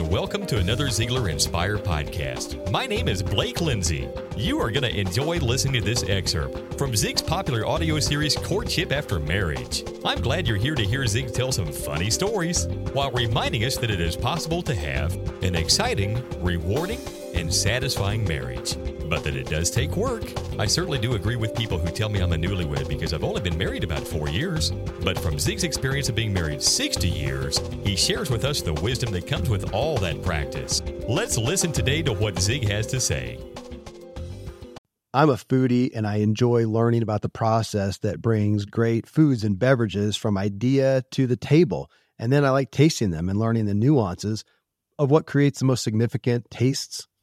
And welcome to another Ziglar Inspire podcast. My name is Blake Lindsay. You are going to enjoy listening to this excerpt from Zig's popular audio series Courtship After Marriage. I'm glad you're here to hear Zig tell some funny stories while reminding us that it is possible to have an exciting, rewarding, and satisfying marriage, but that it does take work. I certainly do agree with people who tell me I'm a newlywed because I've only been married about four years. But from Zig's experience of being married 60 years, he shares with us the wisdom that comes with all that practice. Let's listen today to what Zig has to say. I'm a foodie and I enjoy learning about the process that brings great foods and beverages from idea to the table. And then I like tasting them and learning the nuances of what creates the most significant tastes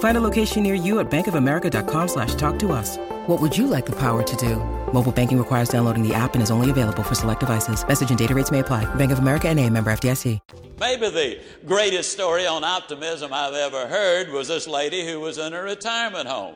Find a location near you at bankofamerica.com slash talk to us. What would you like the power to do? Mobile banking requires downloading the app and is only available for select devices. Message and data rates may apply. Bank of America and a member FDIC. Maybe the greatest story on optimism I've ever heard was this lady who was in a retirement home.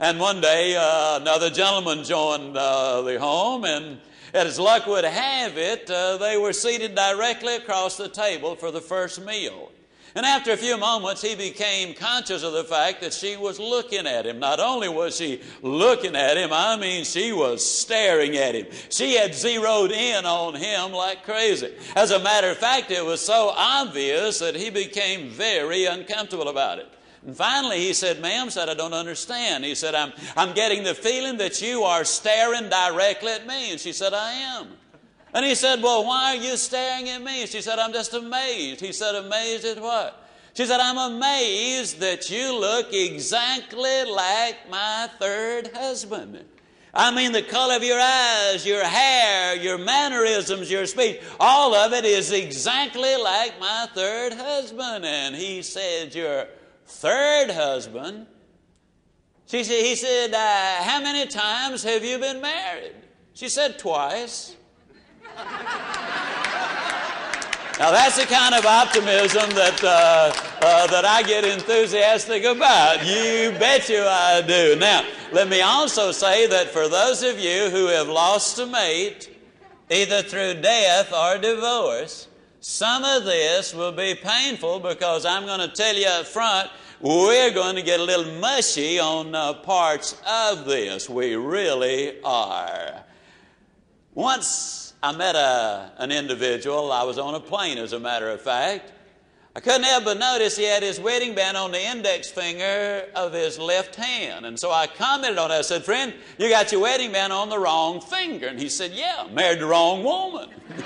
And one day, uh, another gentleman joined uh, the home, and as luck would have it, uh, they were seated directly across the table for the first meal. And after a few moments, he became conscious of the fact that she was looking at him. Not only was she looking at him, I mean, she was staring at him. She had zeroed in on him like crazy. As a matter of fact, it was so obvious that he became very uncomfortable about it. And finally, he said, Ma'am, said, I don't understand. He said, I'm, I'm getting the feeling that you are staring directly at me. And she said, I am. And he said, Well, why are you staring at me? She said, I'm just amazed. He said, Amazed at what? She said, I'm amazed that you look exactly like my third husband. I mean, the color of your eyes, your hair, your mannerisms, your speech, all of it is exactly like my third husband. And he said, Your third husband? She said, he said, uh, How many times have you been married? She said, Twice. Now that's the kind of optimism that uh, uh, that I get enthusiastic about. You bet you I do. Now let me also say that for those of you who have lost a mate, either through death or divorce, some of this will be painful because I'm going to tell you up front. We're going to get a little mushy on uh, parts of this. We really are. Once I met a, an individual. I was on a plane, as a matter of fact. I couldn't help but notice he had his wedding band on the index finger of his left hand. And so I commented on it. I said, Friend, you got your wedding band on the wrong finger. And he said, Yeah, married the wrong woman.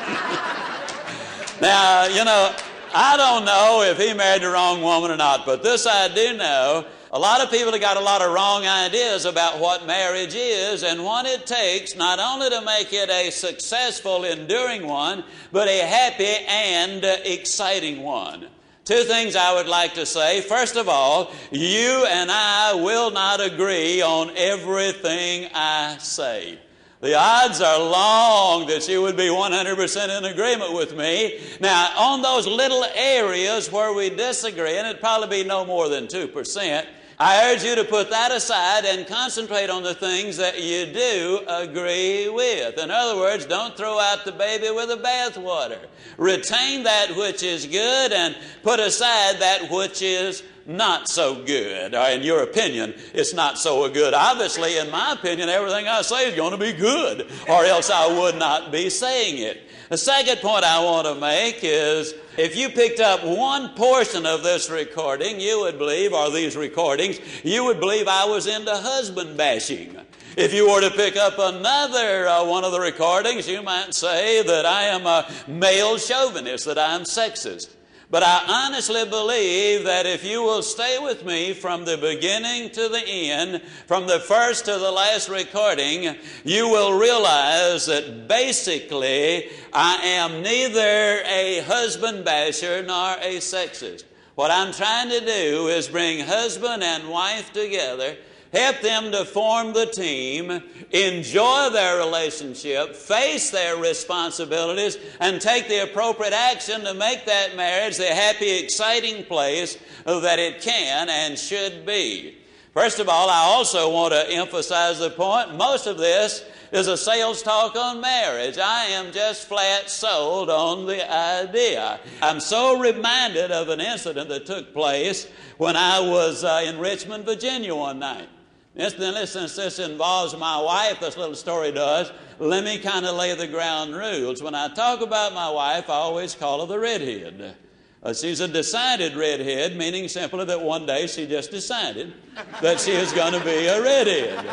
now, you know, I don't know if he married the wrong woman or not, but this I do know a lot of people have got a lot of wrong ideas about what marriage is and what it takes not only to make it a successful, enduring one, but a happy and exciting one. Two things I would like to say. First of all, you and I will not agree on everything I say. The odds are long that you would be 100% in agreement with me. Now, on those little areas where we disagree, and it'd probably be no more than 2%, I urge you to put that aside and concentrate on the things that you do agree with. In other words, don't throw out the baby with the bathwater. Retain that which is good and put aside that which is not so good. In your opinion, it's not so good. Obviously, in my opinion, everything I say is going to be good, or else I would not be saying it. The second point I want to make is if you picked up one portion of this recording, you would believe, or these recordings, you would believe I was into husband bashing. If you were to pick up another uh, one of the recordings, you might say that I am a male chauvinist, that I am sexist. But I honestly believe that if you will stay with me from the beginning to the end, from the first to the last recording, you will realize that basically I am neither a husband basher nor a sexist. What I'm trying to do is bring husband and wife together help them to form the team, enjoy their relationship, face their responsibilities, and take the appropriate action to make that marriage the happy, exciting place that it can and should be. First of all, I also want to emphasize the point most of this is a sales talk on marriage. I am just flat sold on the idea. I'm so reminded of an incident that took place when I was uh, in Richmond, Virginia one night. Incidentally, since this involves my wife, this little story does, let me kind of lay the ground rules. When I talk about my wife, I always call her the redhead. Uh, she's a decided redhead, meaning simply that one day she just decided that she is going to be a redhead.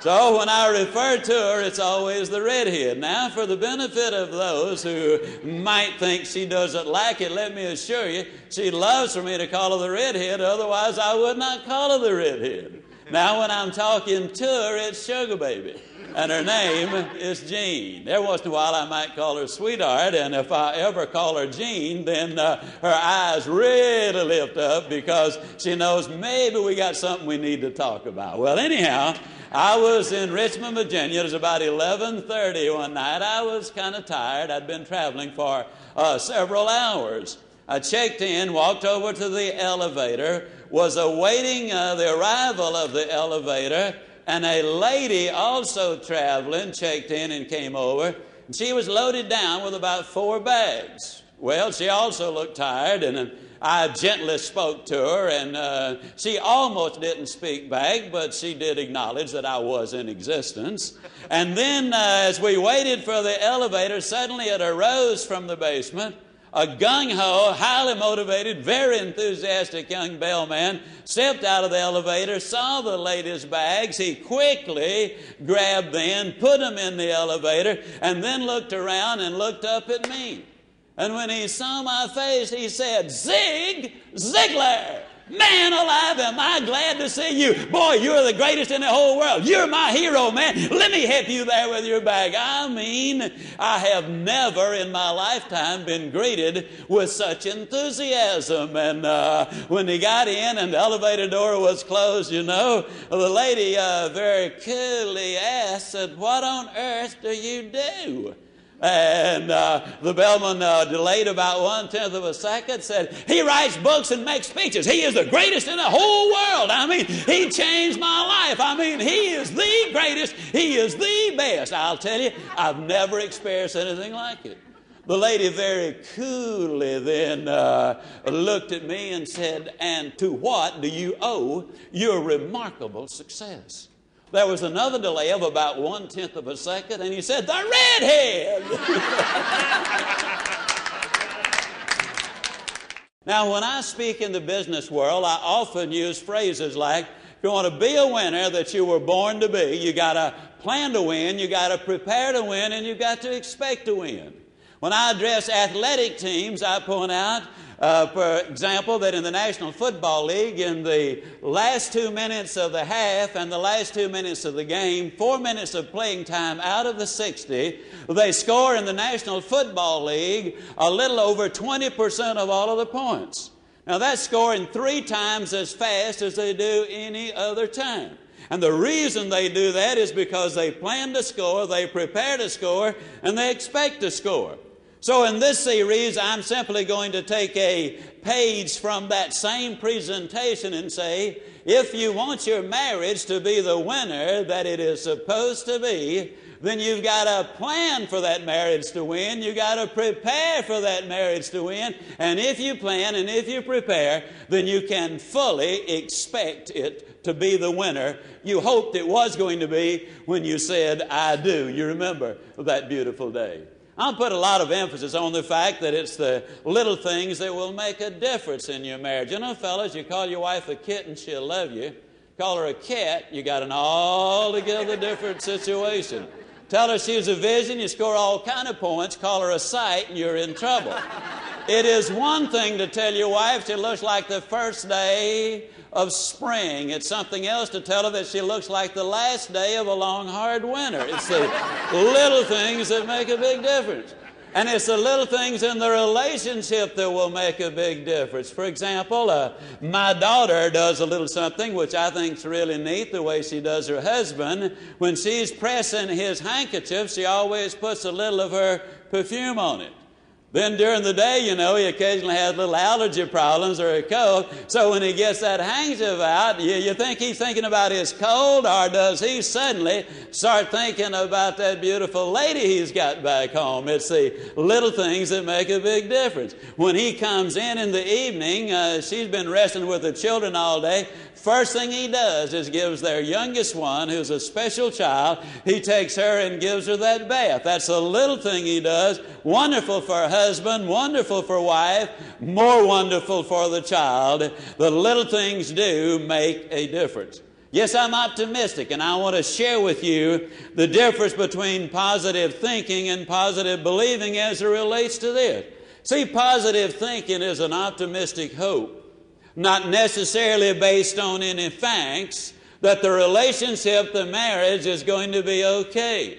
So when I refer to her, it's always the redhead. Now, for the benefit of those who might think she doesn't like it, let me assure you, she loves for me to call her the redhead, otherwise, I would not call her the redhead. Now, when I'm talking to her, it's Sugar Baby. And her name is Jean. Every once in a while, I might call her Sweetheart, and if I ever call her Jean, then uh, her eyes really lift up because she knows maybe we got something we need to talk about. Well, anyhow, I was in Richmond, Virginia. It was about 11:30 one night. I was kind of tired. I'd been traveling for uh, several hours. I checked in, walked over to the elevator, was awaiting uh, the arrival of the elevator, and a lady also traveling checked in and came over. And she was loaded down with about four bags. Well, she also looked tired, and I gently spoke to her, and uh, she almost didn't speak back, but she did acknowledge that I was in existence. And then, uh, as we waited for the elevator, suddenly it arose from the basement a gung ho, highly motivated, very enthusiastic young bellman stepped out of the elevator, saw the lady's bags. He quickly grabbed them, put them in the elevator, and then looked around and looked up at me. And when he saw my face, he said, Zig Ziglar! Man alive, am I glad to see you. Boy, you're the greatest in the whole world. You're my hero, man. Let me help you there with your bag. I mean, I have never in my lifetime been greeted with such enthusiasm. And uh, when he got in and the elevator door was closed, you know, the lady uh, very coolly asked, What on earth do you do? And uh, the bellman uh, delayed about one tenth of a second, said, He writes books and makes speeches. He is the greatest in the whole world. I mean, He changed my life. I mean, He is the greatest. He is the best. I'll tell you, I've never experienced anything like it. The lady very coolly then uh, looked at me and said, And to what do you owe your remarkable success? There was another delay of about one tenth of a second, and he said, The redhead! now, when I speak in the business world, I often use phrases like, if you want to be a winner that you were born to be, you got to plan to win, you got to prepare to win, and you got to expect to win. When I address athletic teams, I point out uh, for example, that in the National Football League, in the last two minutes of the half and the last two minutes of the game, four minutes of playing time out of the 60, they score in the National Football League a little over 20% of all of the points. Now, that's scoring three times as fast as they do any other time. And the reason they do that is because they plan to score, they prepare to score, and they expect to score. So, in this series, I'm simply going to take a page from that same presentation and say, if you want your marriage to be the winner that it is supposed to be, then you've got to plan for that marriage to win. You've got to prepare for that marriage to win. And if you plan and if you prepare, then you can fully expect it to be the winner you hoped it was going to be when you said, I do. You remember that beautiful day. I'll put a lot of emphasis on the fact that it's the little things that will make a difference in your marriage. You know, fellas, you call your wife a kitten, she'll love you. Call her a cat, you got an altogether different situation. Tell her she's a vision, you score all kind of points. Call her a sight, and you're in trouble. It is one thing to tell your wife she looks like the first day of spring. It's something else to tell her that she looks like the last day of a long, hard winter. It's the little things that make a big difference. And it's the little things in the relationship that will make a big difference. For example, uh, my daughter does a little something which I think is really neat the way she does her husband. When she's pressing his handkerchief, she always puts a little of her perfume on it. Then during the day, you know, he occasionally has little allergy problems or a cold. So when he gets that handkerchief out, you, you think he's thinking about his cold, or does he suddenly start thinking about that beautiful lady he's got back home? It's the little things that make a big difference. When he comes in in the evening, uh, she's been resting with the children all day. First thing he does is gives their youngest one, who's a special child, he takes her and gives her that bath. That's a little thing he does. Wonderful for husband, wonderful for wife, more wonderful for the child. The little things do make a difference. Yes, I'm optimistic, and I want to share with you the difference between positive thinking and positive believing as it relates to this. See, positive thinking is an optimistic hope not necessarily based on any facts, that the relationship, the marriage is going to be okay.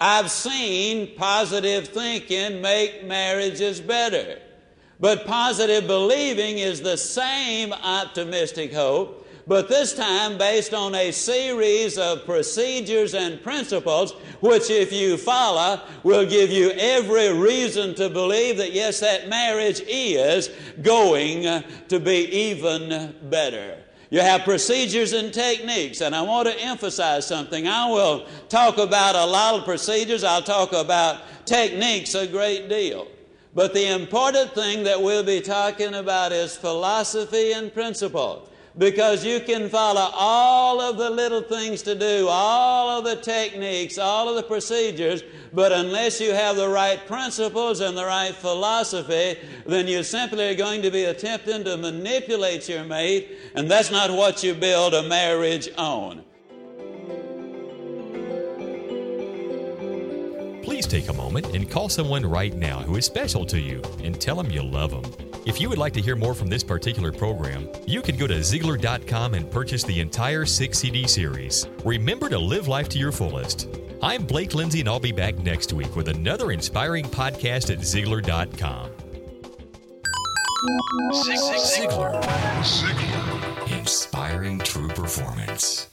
I've seen positive thinking make marriages better. But positive believing is the same optimistic hope but this time based on a series of procedures and principles, which, if you follow, will give you every reason to believe that, yes, that marriage is going to be even better. You have procedures and techniques, and I want to emphasize something. I will talk about a lot of procedures, I'll talk about techniques a great deal. But the important thing that we'll be talking about is philosophy and principle because you can follow all of the little things to do, all of the techniques, all of the procedures, but unless you have the right principles and the right philosophy, then you're simply going to be attempting to manipulate your mate, and that's not what you build a marriage on. Please take a moment and call someone right now who is special to you and tell them you love them. If you would like to hear more from this particular program, you can go to Ziglar.com and purchase the entire 6 CD series. Remember to live life to your fullest. I'm Blake Lindsay, and I'll be back next week with another inspiring podcast at Ziglar.com. Ziglar. Ziglar. Inspiring true performance.